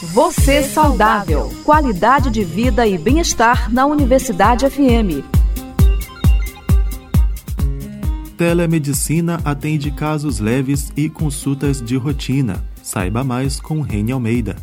Você saudável. Qualidade de vida e bem-estar na Universidade FM. Telemedicina atende casos leves e consultas de rotina. Saiba mais com Reni Almeida.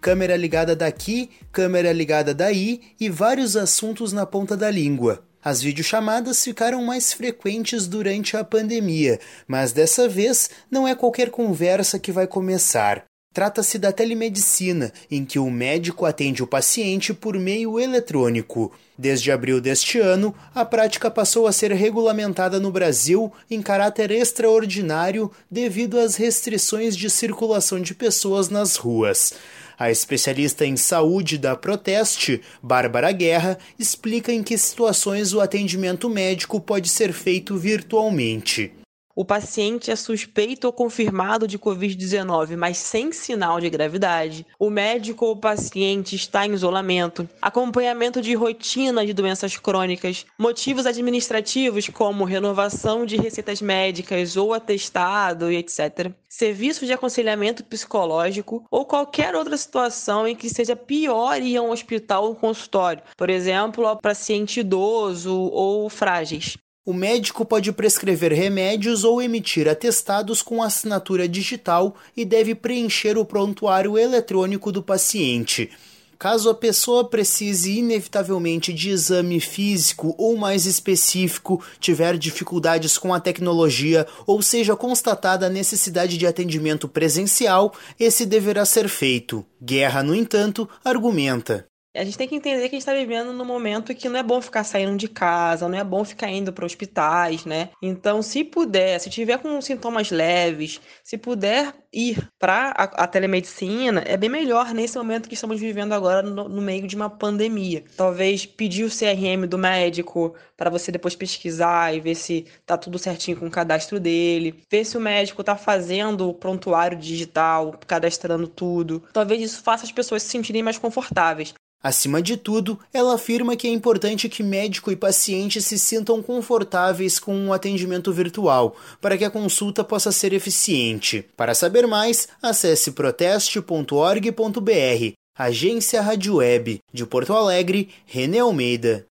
Câmera ligada daqui, câmera ligada daí e vários assuntos na ponta da língua. As videochamadas ficaram mais frequentes durante a pandemia, mas dessa vez não é qualquer conversa que vai começar. Trata-se da telemedicina, em que o médico atende o paciente por meio eletrônico. Desde abril deste ano, a prática passou a ser regulamentada no Brasil em caráter extraordinário devido às restrições de circulação de pessoas nas ruas. A especialista em saúde da Proteste, Bárbara Guerra, explica em que situações o atendimento médico pode ser feito virtualmente o paciente é suspeito ou confirmado de Covid-19, mas sem sinal de gravidade, o médico ou paciente está em isolamento, acompanhamento de rotina de doenças crônicas, motivos administrativos como renovação de receitas médicas ou atestado e etc. Serviço de aconselhamento psicológico ou qualquer outra situação em que seja pior ir a um hospital ou consultório, por exemplo, ao paciente idoso ou frágeis. O médico pode prescrever remédios ou emitir atestados com assinatura digital e deve preencher o prontuário eletrônico do paciente. Caso a pessoa precise inevitavelmente de exame físico ou mais específico, tiver dificuldades com a tecnologia ou seja constatada a necessidade de atendimento presencial, esse deverá ser feito. Guerra, no entanto, argumenta. A gente tem que entender que a gente está vivendo num momento que não é bom ficar saindo de casa, não é bom ficar indo para hospitais, né? Então, se puder, se tiver com sintomas leves, se puder ir para a, a, telemedicina, é bem melhor nesse momento que estamos vivendo agora no, no meio de uma pandemia. Talvez pedir o CRM do médico para você depois pesquisar e ver se tá tudo certinho com o cadastro dele, ver se o médico está fazendo o prontuário digital, cadastrando tudo. Talvez isso faça as pessoas se sentirem mais confortáveis. Acima de tudo, ela afirma que é importante que médico e paciente se sintam confortáveis com um atendimento virtual, para que a consulta possa ser eficiente. Para saber mais, acesse proteste.org.br. Agência Rádio Web, de Porto Alegre, René Almeida.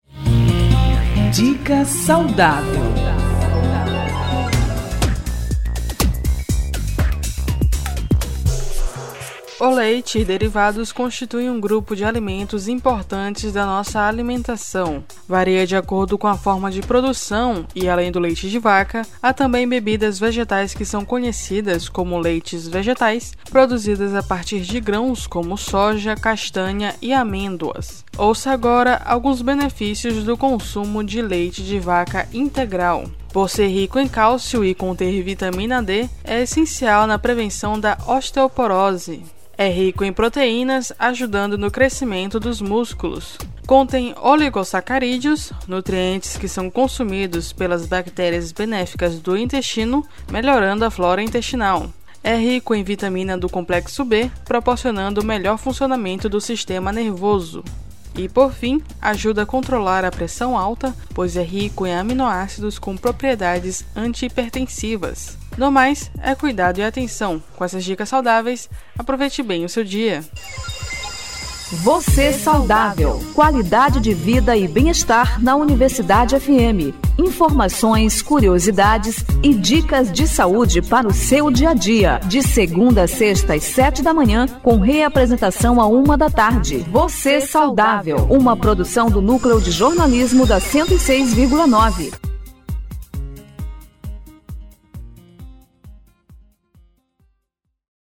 Dica saudável. O leite e derivados constituem um grupo de alimentos importantes da nossa alimentação. Varia de acordo com a forma de produção e, além do leite de vaca, há também bebidas vegetais que são conhecidas como leites vegetais, produzidas a partir de grãos como soja, castanha e amêndoas. Ouça agora alguns benefícios do consumo de leite de vaca integral. Por ser rico em cálcio e conter vitamina D, é essencial na prevenção da osteoporose. É rico em proteínas, ajudando no crescimento dos músculos. Contém oligosacarídeos, nutrientes que são consumidos pelas bactérias benéficas do intestino, melhorando a flora intestinal. É rico em vitamina do complexo B, proporcionando o melhor funcionamento do sistema nervoso. E por fim, ajuda a controlar a pressão alta, pois é rico em aminoácidos com propriedades antihipertensivas. No mais, é cuidado e atenção. Com essas dicas saudáveis, aproveite bem o seu dia. Você saudável. Qualidade de vida e bem-estar na Universidade FM. Informações, curiosidades e dicas de saúde para o seu dia a dia. De segunda a sexta às sete da manhã, com reapresentação a uma da tarde. Você saudável. Uma produção do Núcleo de Jornalismo da 106,9.